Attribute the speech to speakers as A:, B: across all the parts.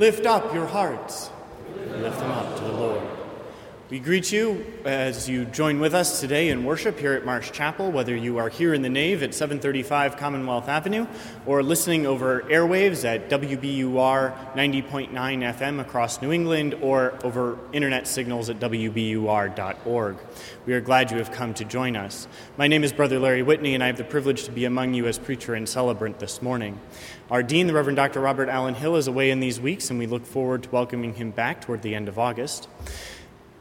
A: Lift up your hearts. Lift them up to the Lord. We greet you as you join with us today in worship here at Marsh Chapel, whether you are here in the nave at 735 Commonwealth Avenue or listening over airwaves at WBUR 90.9 FM across New England or over internet signals at WBUR.org. We are glad you have come to join us. My name is Brother Larry Whitney, and I have the privilege to be among you as preacher and celebrant this morning. Our Dean, the Reverend Dr. Robert Allen Hill, is away in these weeks, and we look forward to welcoming him back toward the end of August.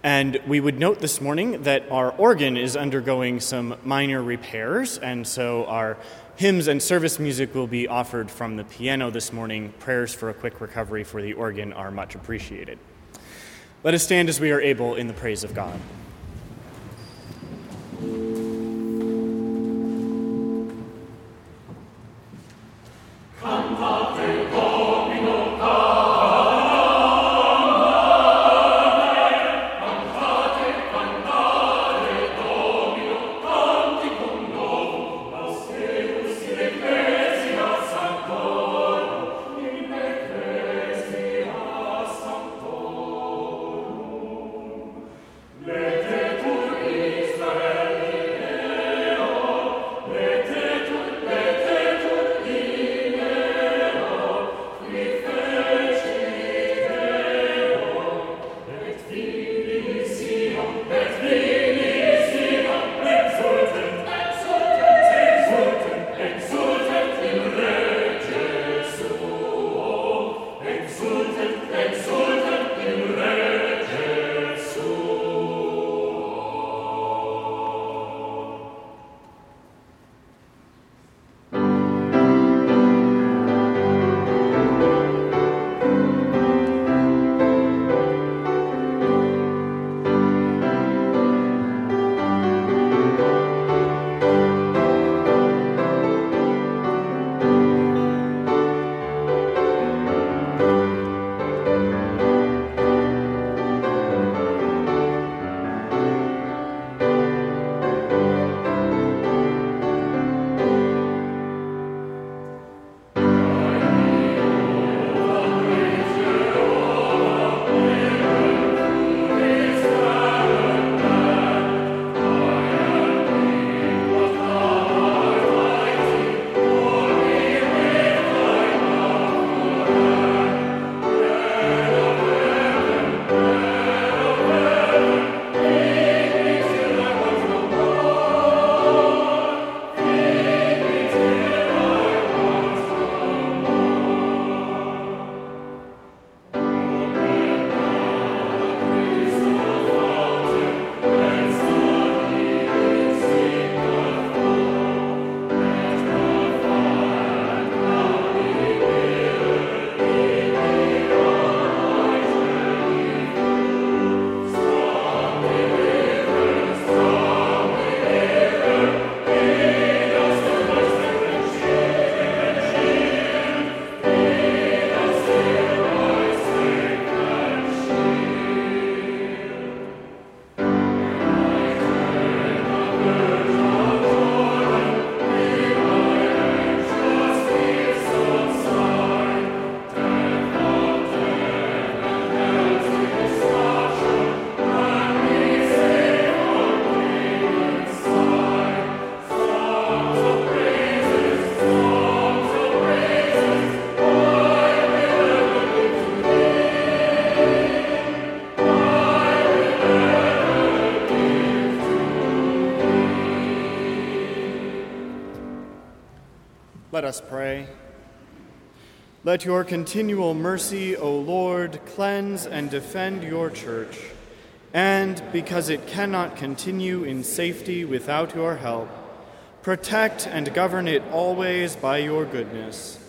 A: And we would note this morning that our organ is undergoing some minor repairs, and so our hymns and service music will be offered from the piano this morning. Prayers for a quick recovery for the organ are much appreciated. Let us stand as we are able in the praise of God. Let us pray. Let your continual mercy, O Lord, cleanse and defend your church. And because it cannot continue in safety without your help, protect and govern it always by your goodness.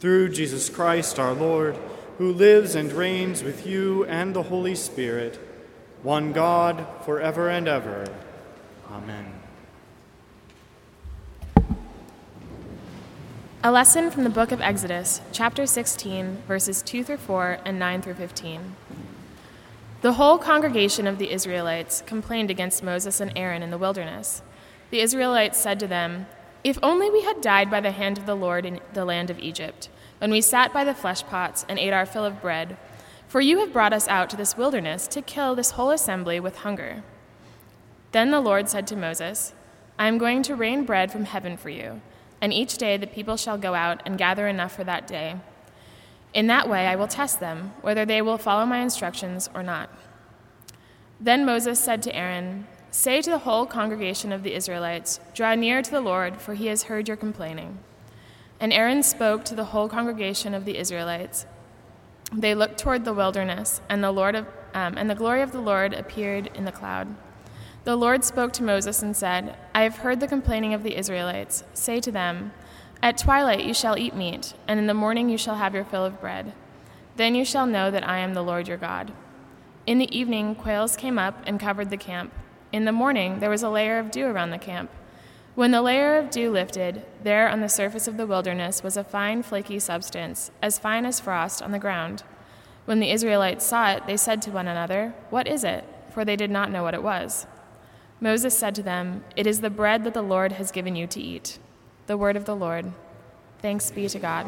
A: Through Jesus Christ our Lord, who lives and reigns with you and the Holy Spirit, one God, forever and ever. Amen.
B: A lesson from the book of Exodus, chapter 16, verses 2 through 4 and 9 through 15. The whole congregation of the Israelites complained against Moses and Aaron in the wilderness. The Israelites said to them, If only we had died by the hand of the Lord in the land of Egypt, when we sat by the flesh pots and ate our fill of bread. For you have brought us out to this wilderness to kill this whole assembly with hunger. Then the Lord said to Moses, I am going to rain bread from heaven for you, and each day the people shall go out and gather enough for that day. In that way I will test them, whether they will follow my instructions or not. Then Moses said to Aaron, Say to the whole congregation of the Israelites, Draw near to the Lord, for he has heard your complaining. And Aaron spoke to the whole congregation of the Israelites. They looked toward the wilderness, and the, Lord of, um, and the glory of the Lord appeared in the cloud. The Lord spoke to Moses and said, I have heard the complaining of the Israelites. Say to them, At twilight you shall eat meat, and in the morning you shall have your fill of bread. Then you shall know that I am the Lord your God. In the evening, quails came up and covered the camp. In the morning, there was a layer of dew around the camp. When the layer of dew lifted, there on the surface of the wilderness was a fine, flaky substance, as fine as frost on the ground. When the Israelites saw it, they said to one another, What is it? For they did not know what it was. Moses said to them, It is the bread that the Lord has given you to eat. The word of the Lord. Thanks be to God.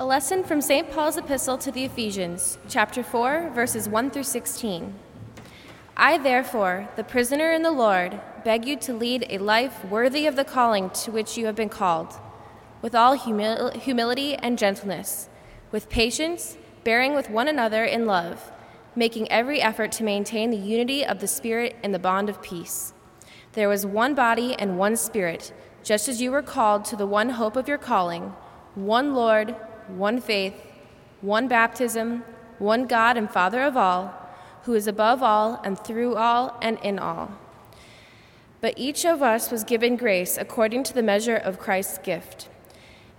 C: A lesson from St. Paul's epistle to the Ephesians, chapter 4, verses 1 through 16. I, therefore, the prisoner in the Lord, beg you to lead a life worthy of the calling to which you have been called, with all humil- humility and gentleness, with patience, bearing with one another in love, making every effort to maintain the unity of the Spirit in the bond of peace. There was one body and one Spirit, just as you were called to the one hope of your calling, one Lord, one faith, one baptism, one God and Father of all, who is above all and through all and in all. But each of us was given grace according to the measure of Christ's gift.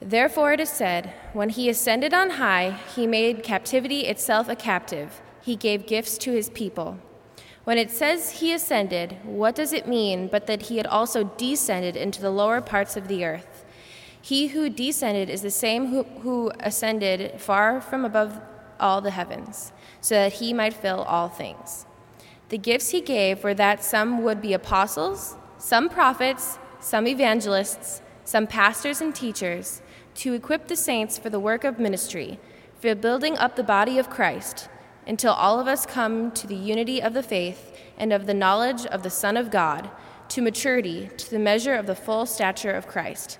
C: Therefore it is said, When he ascended on high, he made captivity itself a captive, he gave gifts to his people. When it says he ascended, what does it mean but that he had also descended into the lower parts of the earth? He who descended is the same who, who ascended far from above all the heavens, so that he might fill all things. The gifts he gave were that some would be apostles, some prophets, some evangelists, some pastors and teachers, to equip the saints for the work of ministry, for building up the body of Christ, until all of us come to the unity of the faith and of the knowledge of the Son of God, to maturity, to the measure of the full stature of Christ.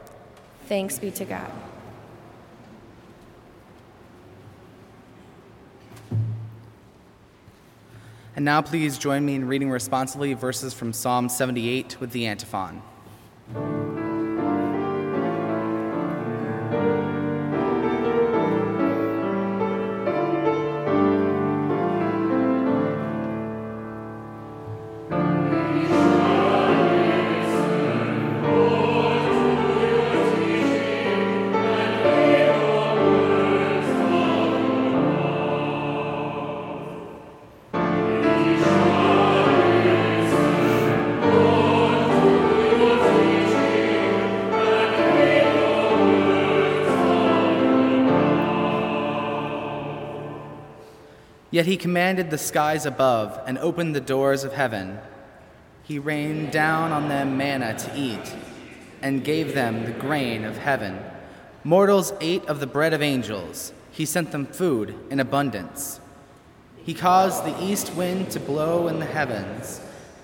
C: Thanks be to God.
D: And now please join me in reading responsibly verses from Psalm 78 with the antiphon. Yet he commanded the skies above and opened the doors of heaven. He rained down on them manna to eat and gave them the grain of heaven. Mortals ate of the bread of angels. He sent them food in abundance. He caused the east wind to blow in the heavens,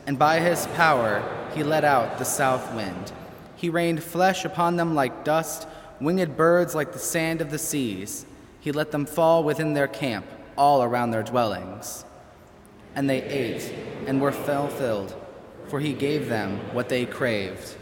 D: and by his power he let out the south wind. He rained flesh upon them like dust, winged birds like the sand of the seas. He let them fall within their camp all around their dwellings. And they ate and were fulfilled, for he gave them what they craved.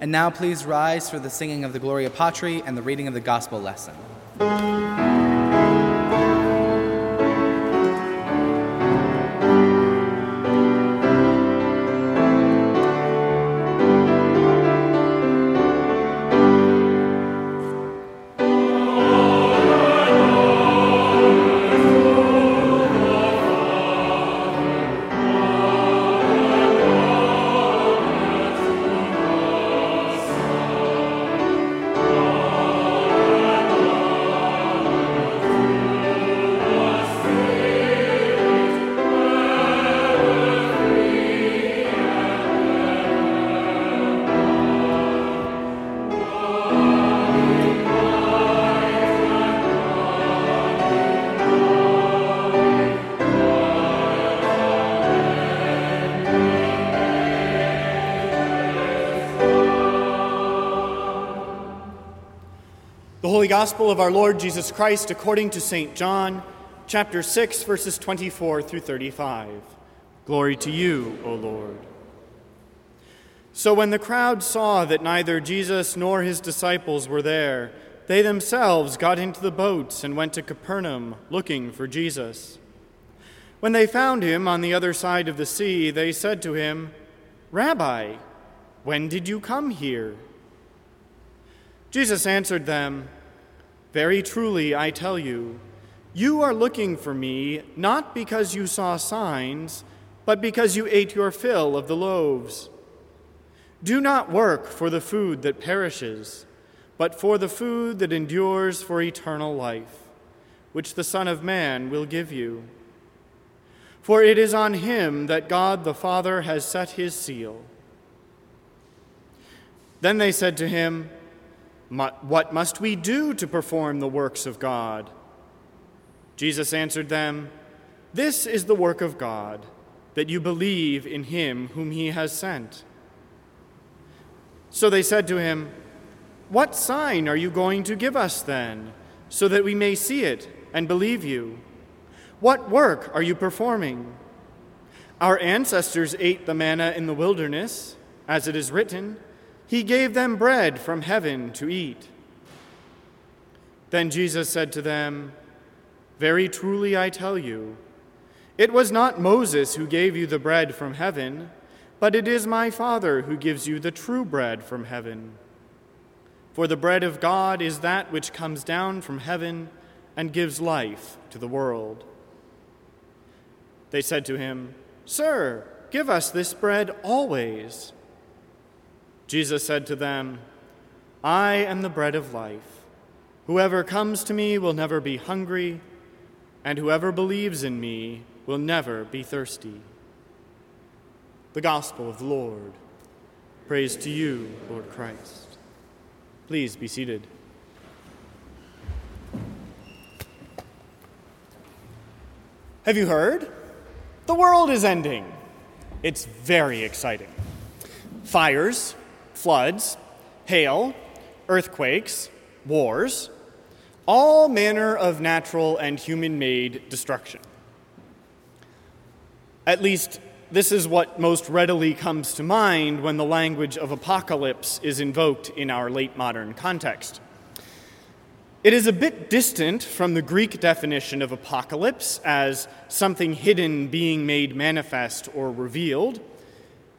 D: And now please rise for the singing of the Gloria Patri and the reading of the gospel lesson.
A: Gospel of our Lord Jesus Christ according to St. John, chapter 6, verses 24 through 35. Glory to you, O Lord. So when the crowd saw that neither Jesus nor his disciples were there, they themselves got into the boats and went to Capernaum looking for Jesus. When they found him on the other side of the sea, they said to him, Rabbi, when did you come here? Jesus answered them, very truly, I tell you, you are looking for me not because you saw signs, but because you ate your fill of the loaves. Do not work for the food that perishes, but for the food that endures for eternal life, which the Son of Man will give you. For it is on him that God the Father has set his seal. Then they said to him, what must we do to perform the works of God? Jesus answered them, This is the work of God, that you believe in him whom he has sent. So they said to him, What sign are you going to give us then, so that we may see it and believe you? What work are you performing? Our ancestors ate the manna in the wilderness, as it is written. He gave them bread from heaven to eat. Then Jesus said to them, Very truly I tell you, it was not Moses who gave you the bread from heaven, but it is my Father who gives you the true bread from heaven. For the bread of God is that which comes down from heaven and gives life to the world. They said to him, Sir, give us this bread always. Jesus said to them, I am the bread of life. Whoever comes to me will never be hungry and whoever believes in me will never be thirsty. The Gospel of the Lord. Praise to you, Lord Christ. Please be seated. Have you heard? The world is ending. It's very exciting. Fires, floods, hail, earthquakes, wars, all manner of natural and human made destruction. At least, this is what most readily comes to mind when the language of apocalypse is invoked in our late modern context. It is a bit distant from the Greek definition of apocalypse as something hidden being made manifest or revealed,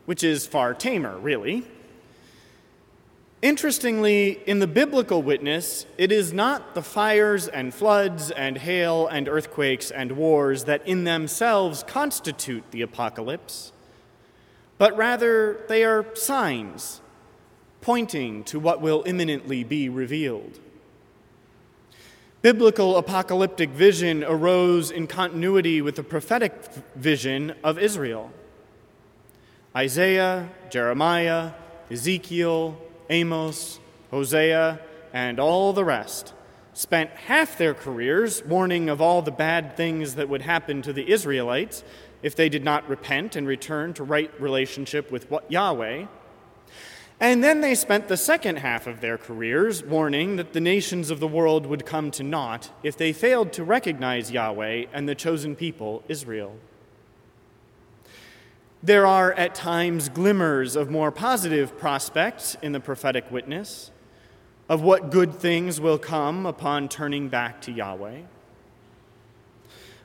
A: which is far tamer, really. Interestingly, in the biblical witness, it is not the fires and floods and hail and earthquakes and wars that in themselves constitute the apocalypse, but rather they are signs pointing to what will imminently be revealed. Biblical apocalyptic vision arose in continuity with the prophetic vision of Israel. Isaiah, Jeremiah, Ezekiel, Amos, Hosea, and all the rest spent half their careers warning of all the bad things that would happen to the Israelites if they did not repent and return to right relationship with Yahweh. And then they spent the second half of their careers warning that the nations of the world would come to naught if they failed to recognize Yahweh and the chosen people, Israel. There are at times glimmers of more positive prospects in the prophetic witness of what good things will come upon turning back to Yahweh.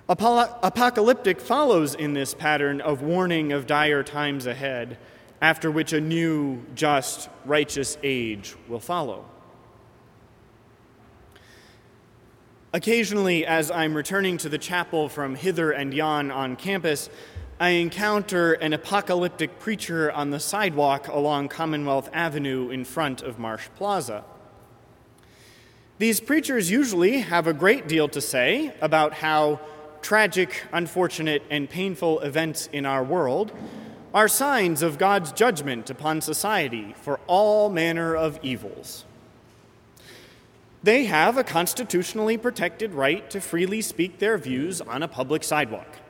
A: Apocalyptic follows in this pattern of warning of dire times ahead, after which a new, just, righteous age will follow. Occasionally, as I'm returning to the chapel from hither and yon on campus, I encounter an apocalyptic preacher on the sidewalk along Commonwealth Avenue in front of Marsh Plaza. These preachers usually have a great deal to say about how tragic, unfortunate, and painful events in our world are signs of God's judgment upon society for all manner of evils. They have a constitutionally protected right to freely speak their views on a public sidewalk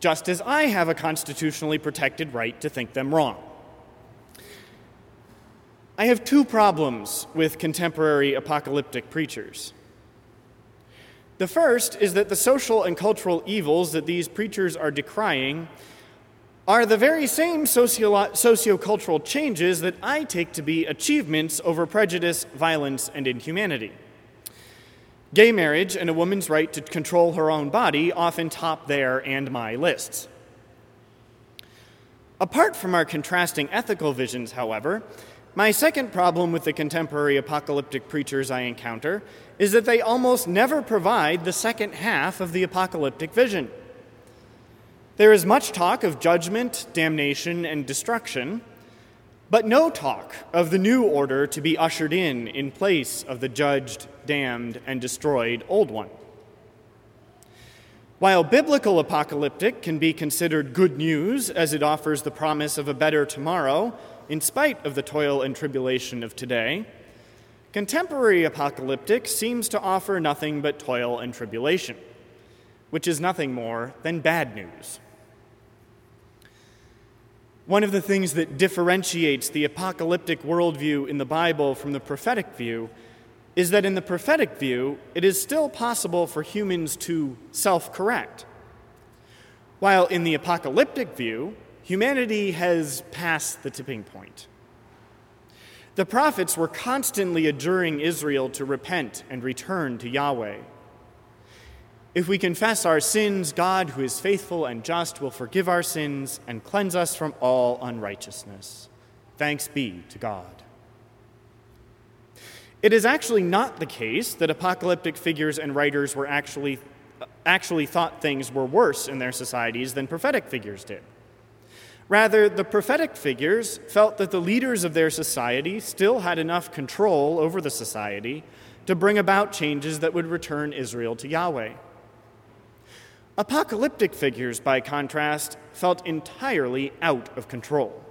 A: just as I have a constitutionally protected right to think them wrong. I have two problems with contemporary apocalyptic preachers. The first is that the social and cultural evils that these preachers are decrying are the very same socio- sociocultural changes that I take to be achievements over prejudice, violence, and inhumanity. Gay marriage and a woman's right to control her own body often top their and my lists. Apart from our contrasting ethical visions, however, my second problem with the contemporary apocalyptic preachers I encounter is that they almost never provide the second half of the apocalyptic vision. There is much talk of judgment, damnation, and destruction, but no talk of the new order to be ushered in in place of the judged, damned, and destroyed old one. While biblical apocalyptic can be considered good news as it offers the promise of a better tomorrow in spite of the toil and tribulation of today, contemporary apocalyptic seems to offer nothing but toil and tribulation, which is nothing more than bad news. One of the things that differentiates the apocalyptic worldview in the Bible from the prophetic view is that in the prophetic view, it is still possible for humans to self correct. While in the apocalyptic view, humanity has passed the tipping point. The prophets were constantly adjuring Israel to repent and return to Yahweh. If we confess our sins, God, who is faithful and just, will forgive our sins and cleanse us from all unrighteousness. Thanks be to God. It is actually not the case that apocalyptic figures and writers were actually, actually thought things were worse in their societies than prophetic figures did. Rather, the prophetic figures felt that the leaders of their society still had enough control over the society to bring about changes that would return Israel to Yahweh. Apocalyptic figures, by contrast, felt entirely out of control.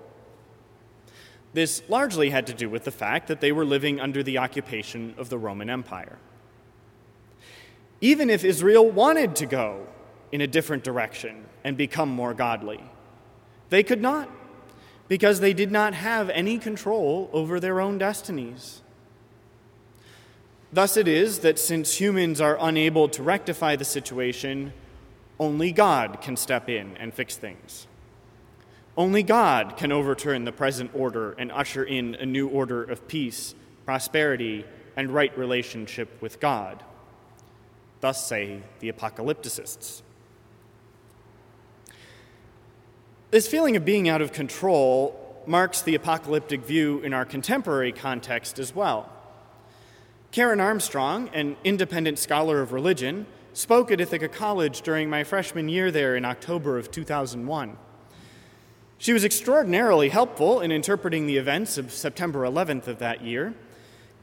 A: This largely had to do with the fact that they were living under the occupation of the Roman Empire. Even if Israel wanted to go in a different direction and become more godly, they could not, because they did not have any control over their own destinies. Thus, it is that since humans are unable to rectify the situation, only God can step in and fix things. Only God can overturn the present order and usher in a new order of peace, prosperity, and right relationship with God. Thus say the apocalypticists. This feeling of being out of control marks the apocalyptic view in our contemporary context as well. Karen Armstrong, an independent scholar of religion, spoke at Ithaca College during my freshman year there in October of 2001. She was extraordinarily helpful in interpreting the events of September 11th of that year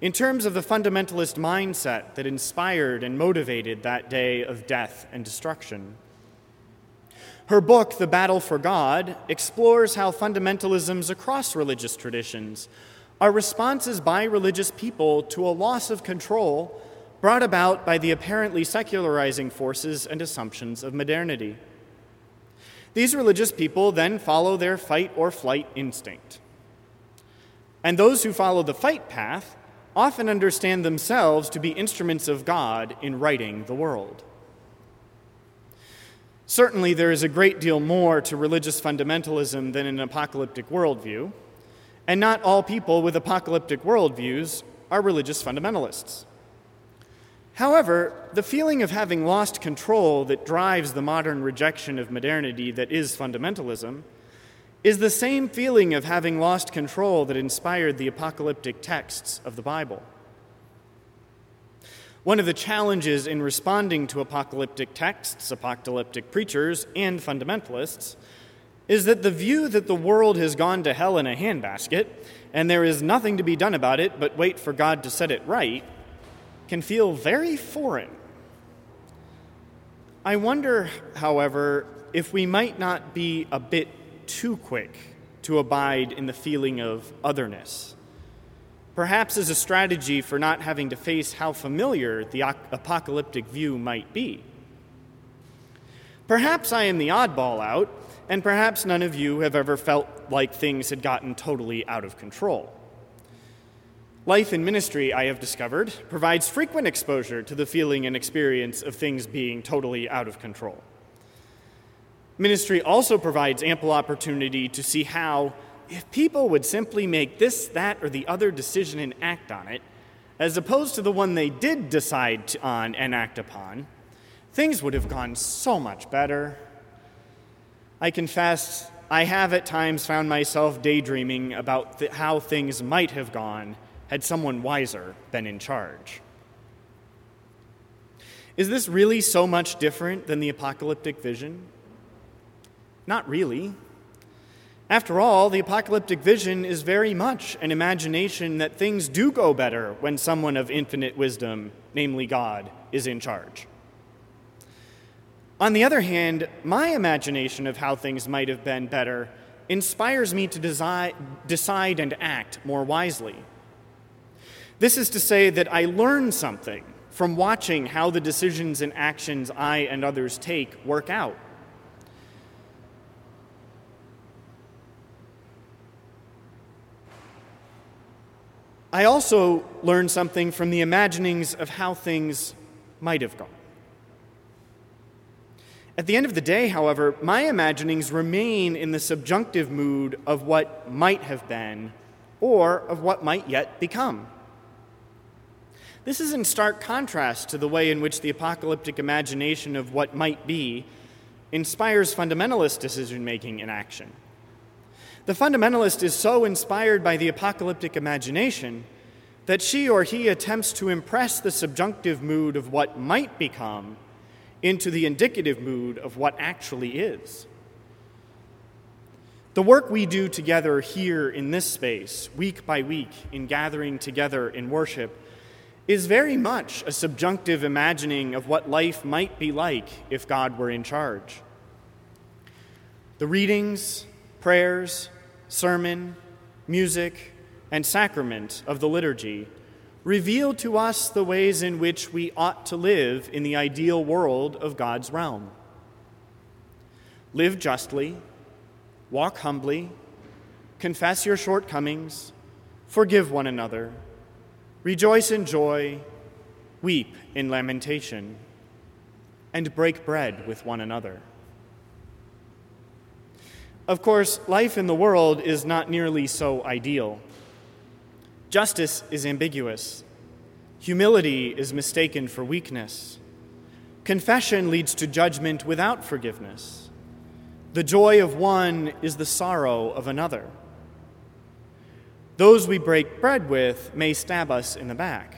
A: in terms of the fundamentalist mindset that inspired and motivated that day of death and destruction. Her book, The Battle for God, explores how fundamentalisms across religious traditions are responses by religious people to a loss of control brought about by the apparently secularizing forces and assumptions of modernity. These religious people then follow their fight or flight instinct. And those who follow the fight path often understand themselves to be instruments of God in righting the world. Certainly, there is a great deal more to religious fundamentalism than an apocalyptic worldview, and not all people with apocalyptic worldviews are religious fundamentalists. However, the feeling of having lost control that drives the modern rejection of modernity that is fundamentalism is the same feeling of having lost control that inspired the apocalyptic texts of the Bible. One of the challenges in responding to apocalyptic texts, apocalyptic preachers, and fundamentalists is that the view that the world has gone to hell in a handbasket and there is nothing to be done about it but wait for God to set it right can feel very foreign. I wonder, however, if we might not be a bit too quick to abide in the feeling of otherness. Perhaps as a strategy for not having to face how familiar the apocalyptic view might be. Perhaps I am the oddball out, and perhaps none of you have ever felt like things had gotten totally out of control. Life in ministry, I have discovered, provides frequent exposure to the feeling and experience of things being totally out of control. Ministry also provides ample opportunity to see how, if people would simply make this, that, or the other decision and act on it, as opposed to the one they did decide on and act upon, things would have gone so much better. I confess, I have at times found myself daydreaming about th- how things might have gone had someone wiser been in charge. Is this really so much different than the apocalyptic vision? Not really. After all, the apocalyptic vision is very much an imagination that things do go better when someone of infinite wisdom, namely God, is in charge. On the other hand, my imagination of how things might have been better inspires me to desi- decide and act more wisely. This is to say that I learn something from watching how the decisions and actions I and others take work out. I also learn something from the imaginings of how things might have gone. At the end of the day, however, my imaginings remain in the subjunctive mood of what might have been or of what might yet become. This is in stark contrast to the way in which the apocalyptic imagination of what might be inspires fundamentalist decision making and action. The fundamentalist is so inspired by the apocalyptic imagination that she or he attempts to impress the subjunctive mood of what might become into the indicative mood of what actually is. The work we do together here in this space, week by week, in gathering together in worship, is very much a subjunctive imagining of what life might be like if God were in charge. The readings, prayers, sermon, music, and sacrament of the liturgy reveal to us the ways in which we ought to live in the ideal world of God's realm. Live justly, walk humbly, confess your shortcomings, forgive one another, rejoice in joy, weep in lamentation, and break bread with one another. Of course, life in the world is not nearly so ideal. Justice is ambiguous. Humility is mistaken for weakness. Confession leads to judgment without forgiveness. The joy of one is the sorrow of another. Those we break bread with may stab us in the back.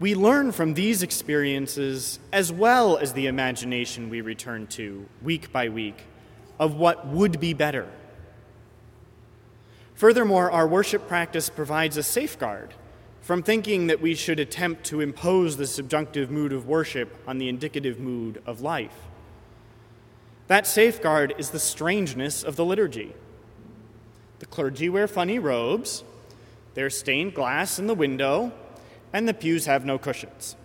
A: We learn from these experiences as well as the imagination we return to week by week of what would be better. Furthermore, our worship practice provides a safeguard from thinking that we should attempt to impose the subjunctive mood of worship on the indicative mood of life. That safeguard is the strangeness of the liturgy. The clergy wear funny robes, there's stained glass in the window, and the pews have no cushions.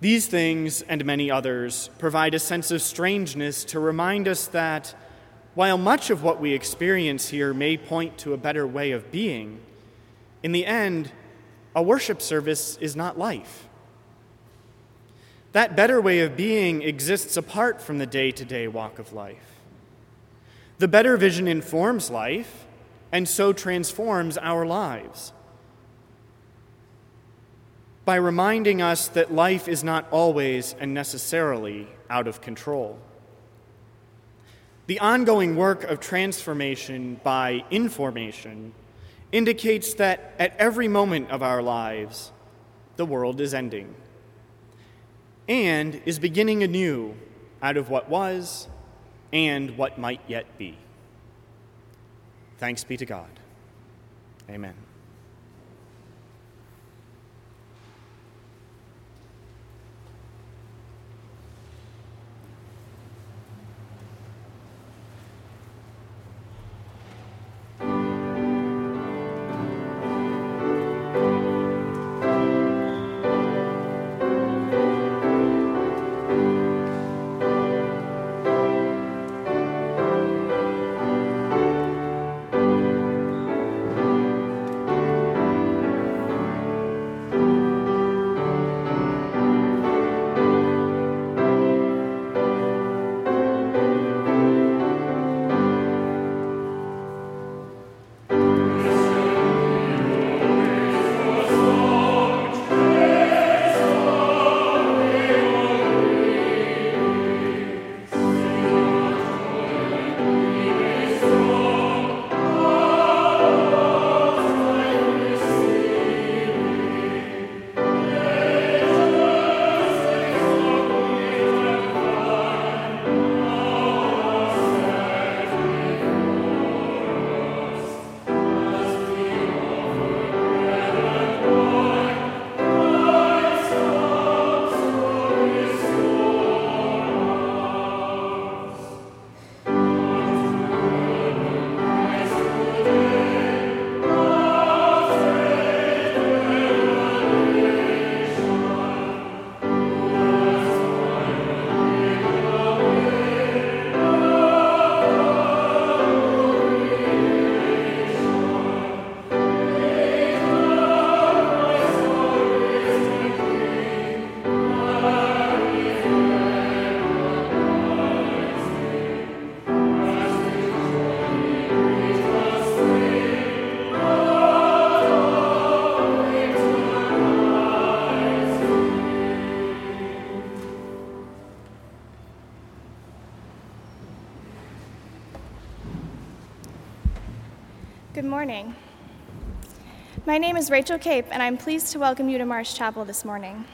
A: These things and many others provide a sense of strangeness to remind us that while much of what we experience here may point to a better way of being, in the end, a worship service is not life. That better way of being exists apart from the day to day walk of life. The better vision informs life and so transforms our lives by reminding us that life is not always and necessarily out of control. The ongoing work of transformation by information indicates that at every moment of our lives, the world is ending and is beginning anew out of what was and what might yet be. Thanks be to God. Amen.
E: Morning. My name is Rachel Cape, and I'm pleased to welcome you to Marsh Chapel this morning.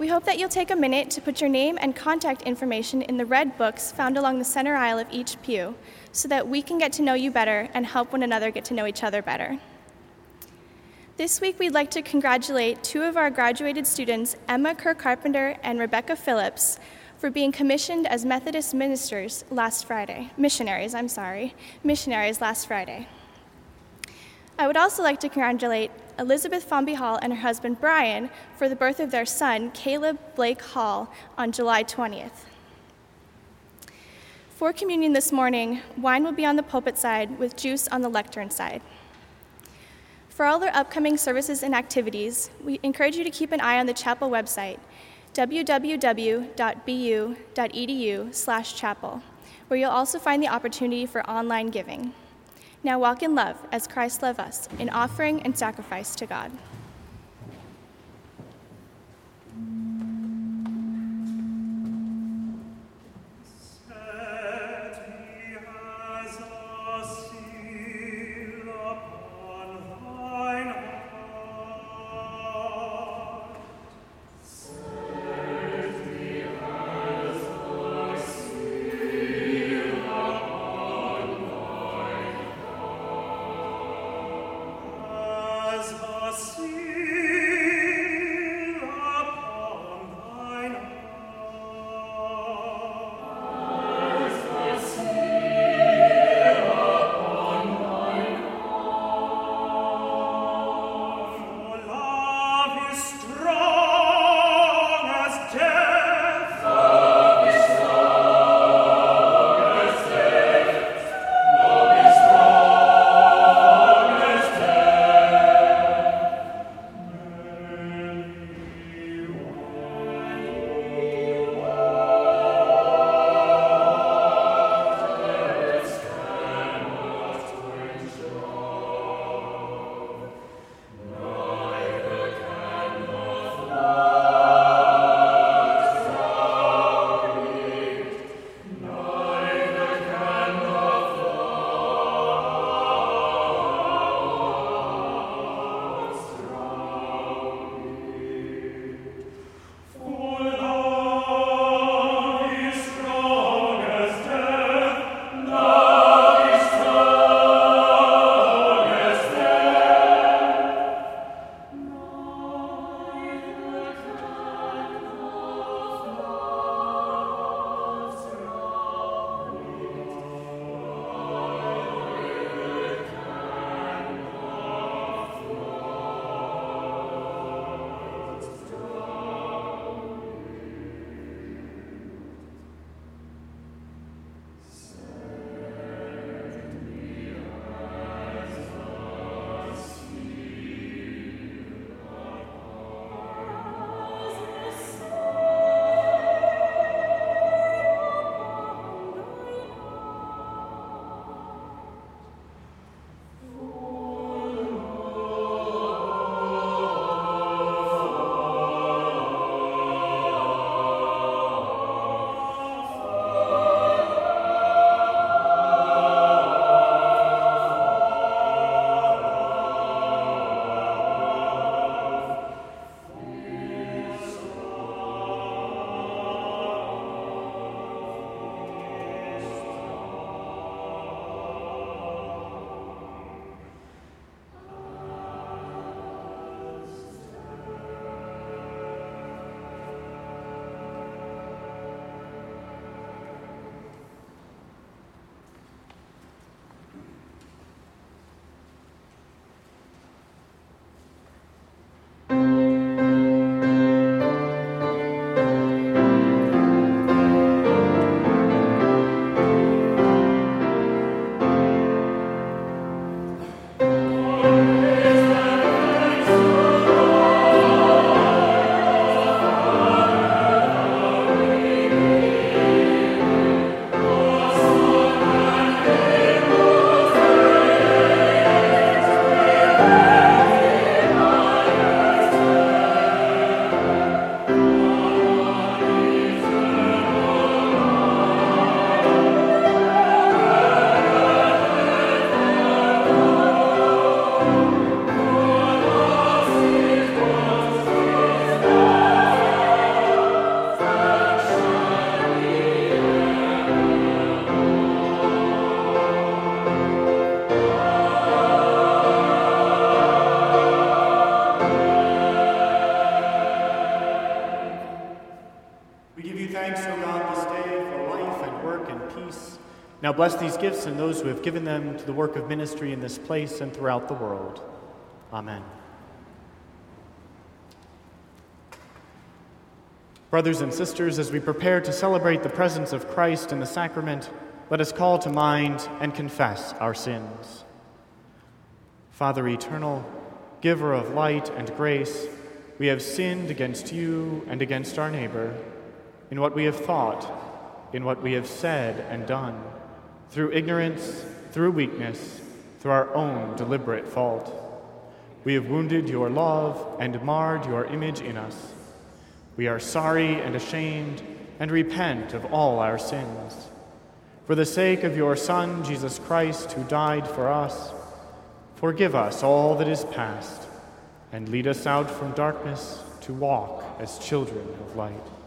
E: We hope that you'll take a minute to put your name and contact information in the red books found along the center aisle of each pew so that we can get to know you better and help one another get to know each other better. This week, we'd like to congratulate two of our graduated students, Emma Kerr Carpenter and Rebecca Phillips, for being commissioned as Methodist ministers last Friday. Missionaries, I'm sorry. Missionaries last Friday. I would also like to congratulate Elizabeth Fomby Hall and her husband Brian for the birth of their son, Caleb Blake Hall, on July 20th. For communion this morning, wine will be on the pulpit side with juice on the lectern side. For all our upcoming services and activities, we encourage you to keep an eye on the chapel website, www.bu.edu/chapel, where you'll also find the opportunity for online giving. Now walk in love as Christ loved us, in offering and sacrifice to God.
A: Now bless these gifts and those who have given them to the work of ministry in this place and throughout the world. Amen. Brothers and sisters, as we prepare to celebrate the presence of Christ in the sacrament, let us call to mind and confess our sins. Father eternal, giver of light and grace, we have sinned against you and against our neighbor in what we have thought, in what we have said and done, through ignorance, through weakness, through our own deliberate fault. We have wounded your love and marred your image in us. We are sorry and ashamed and repent of all our sins. For the sake of your Son, Jesus Christ, who died for us, forgive us all that is past and lead us out from darkness to walk as children of light.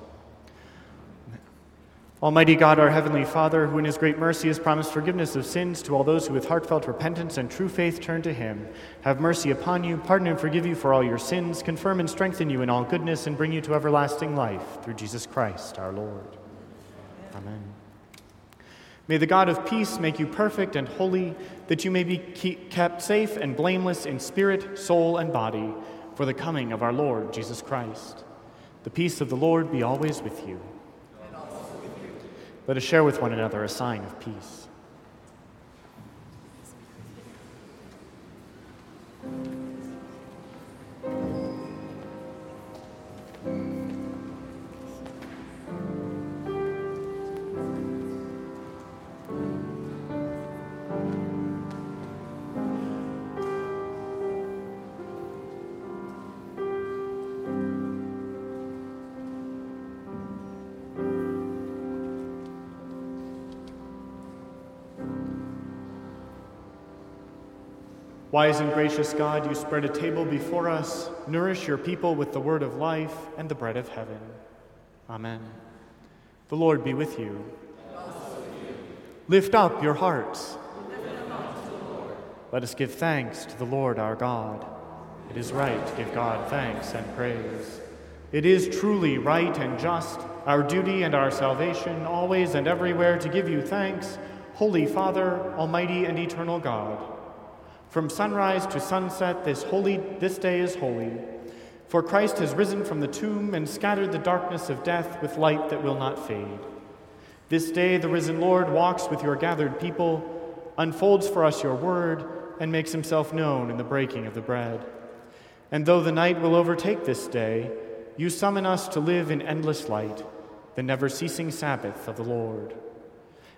A: Almighty God, our Heavenly Father, who in His great mercy has promised forgiveness of sins to all those who with heartfelt repentance and true faith turn to Him, have mercy upon you, pardon and forgive you for all your sins, confirm and strengthen you in all goodness, and bring you to everlasting life through Jesus Christ our Lord. Amen. May the God of peace make you perfect and holy, that you may be kept safe and blameless in spirit, soul, and body for the coming of our Lord Jesus Christ. The peace of the Lord be always with you. Let us share with one another a sign of peace. Wise and gracious God, you spread a table before us, nourish your people with the word of life and the bread of heaven. Amen. The Lord be with you. Lift up your hearts. Let us give thanks to the Lord our God. It is right to give God thanks and praise. It is truly right and just, our duty and our salvation, always and everywhere to give you thanks, Holy Father, Almighty and eternal God. From sunrise to sunset, this, holy, this day is holy. For Christ has risen from the tomb and scattered the darkness of death with light that will not fade. This day, the risen Lord walks with your gathered people, unfolds for us your word, and makes himself known in the breaking of the bread. And though the night will overtake this day, you summon us to live in endless light, the never ceasing Sabbath of the Lord.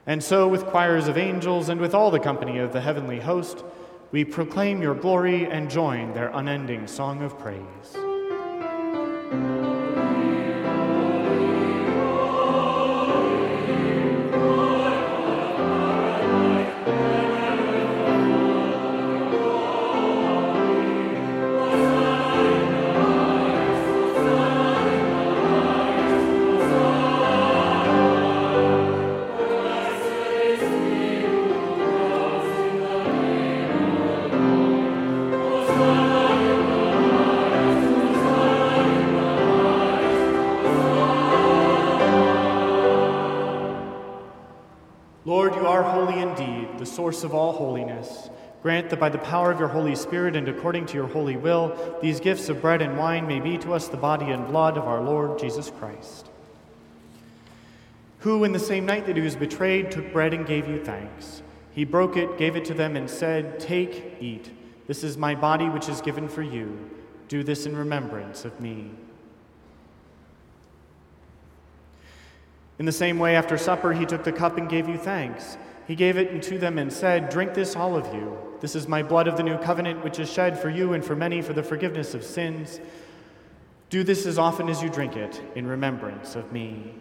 A: And so, with choirs of angels and with all the company of the heavenly host, we proclaim your glory and join their unending song of praise. Source of all holiness. Grant that by the power of your Holy Spirit and according to your holy will, these gifts of bread and wine may be to us the body and blood of our Lord Jesus Christ. Who, in the same night that he was betrayed, took bread and gave you thanks. He broke it, gave it to them, and said, Take, eat. This is my body which is given for you. Do this in remembrance of me. In the same way, after supper, he took the cup and gave you thanks. He gave it to them and said, Drink this, all of you. This is my blood of the new covenant, which is shed for you and for many for the forgiveness of sins. Do this as often as you drink it in remembrance of me.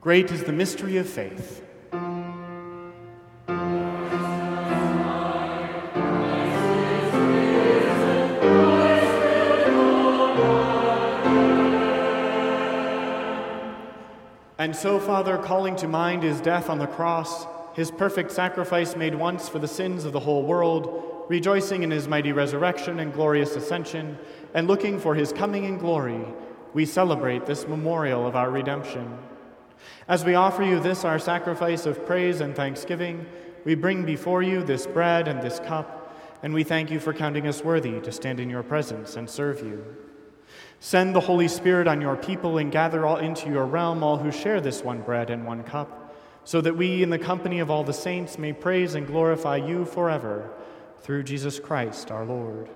A: Great is the mystery of faith. And so, Father, calling to mind his death on the cross, his perfect sacrifice made once for the sins of the whole world, rejoicing in his mighty resurrection and glorious ascension, and looking for his coming in glory, we celebrate this memorial of our redemption. As we offer you this, our sacrifice of praise and thanksgiving, we bring before you this bread and this cup, and we thank you for counting us worthy to stand in your presence and serve you. Send the Holy Spirit on your people and gather all into your realm all who share this one bread and one cup, so that we, in the company of all the saints, may praise and glorify you forever, through Jesus Christ our Lord.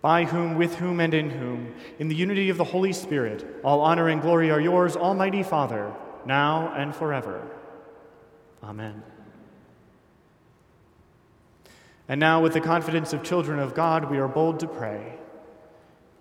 A: By whom, with whom, and in whom, in the unity of the Holy Spirit, all honor and glory are yours, Almighty Father, now and forever. Amen. And now, with the confidence of children of God, we are bold to pray.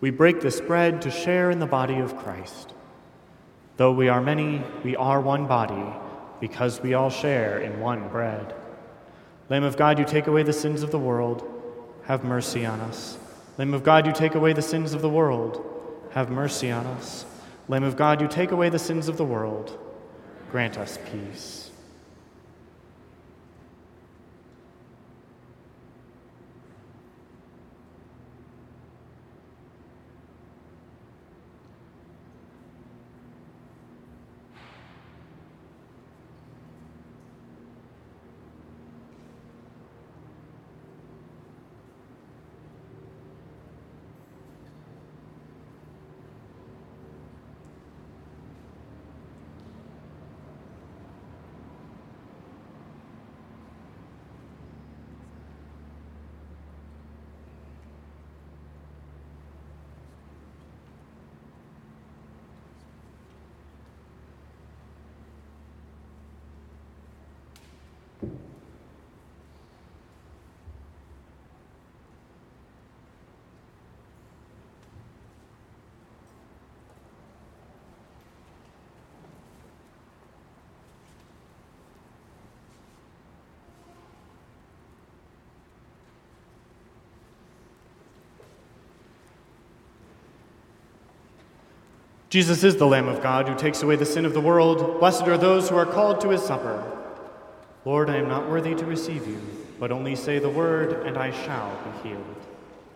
A: We break this bread to share in the body of Christ. Though we are many, we are one body, because we all share in one bread. Lamb of God, you take away the sins of the world, have mercy on us. Lamb of God, you take away the sins of the world, have mercy on us. Lamb of God, you take away the sins of the world, grant us peace. Jesus is the Lamb of God who takes away the sin of the world. Blessed are those who are called to his supper. Lord, I am not worthy to receive you, but only say the word, and I shall be healed.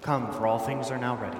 A: Come, for all things are now ready.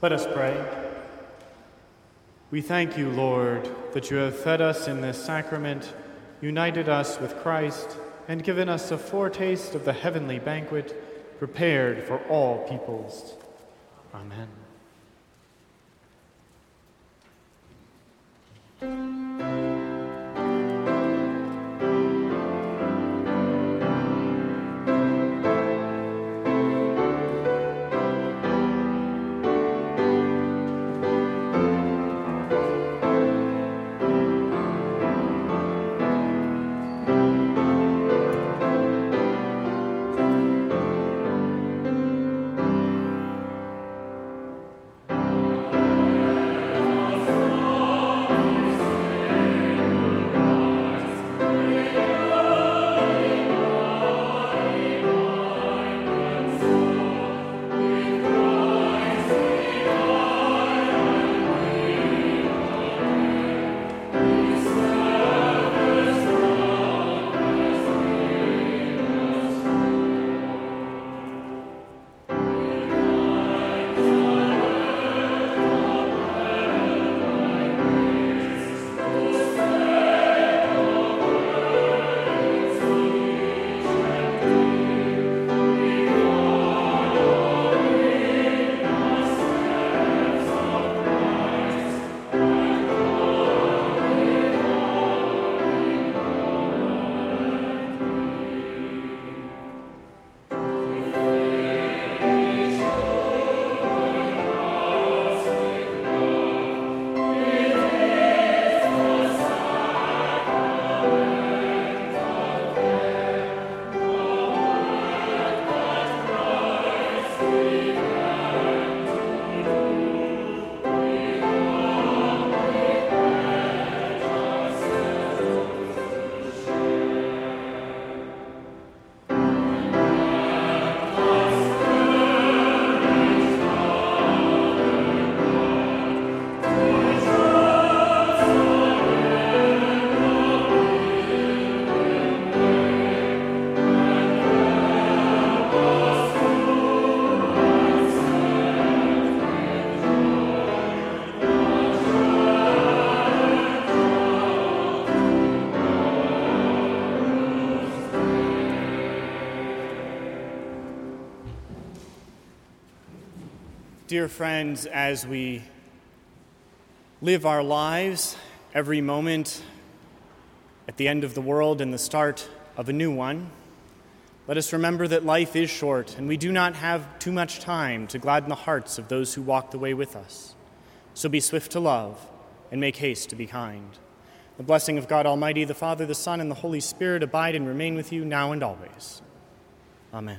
A: Let us pray. We thank you, Lord, that you have fed us in this sacrament, united us with Christ, and given us a foretaste of the heavenly banquet prepared for all peoples. Amen. Dear friends, as we live our lives every moment at the end of the world and the start of a new one, let us remember that life is short and we do not have too much time to gladden the hearts of those who walk the way with us. So be swift to love and make haste to be kind. The blessing of God Almighty, the Father, the Son, and the Holy Spirit abide and remain with you now and always. Amen.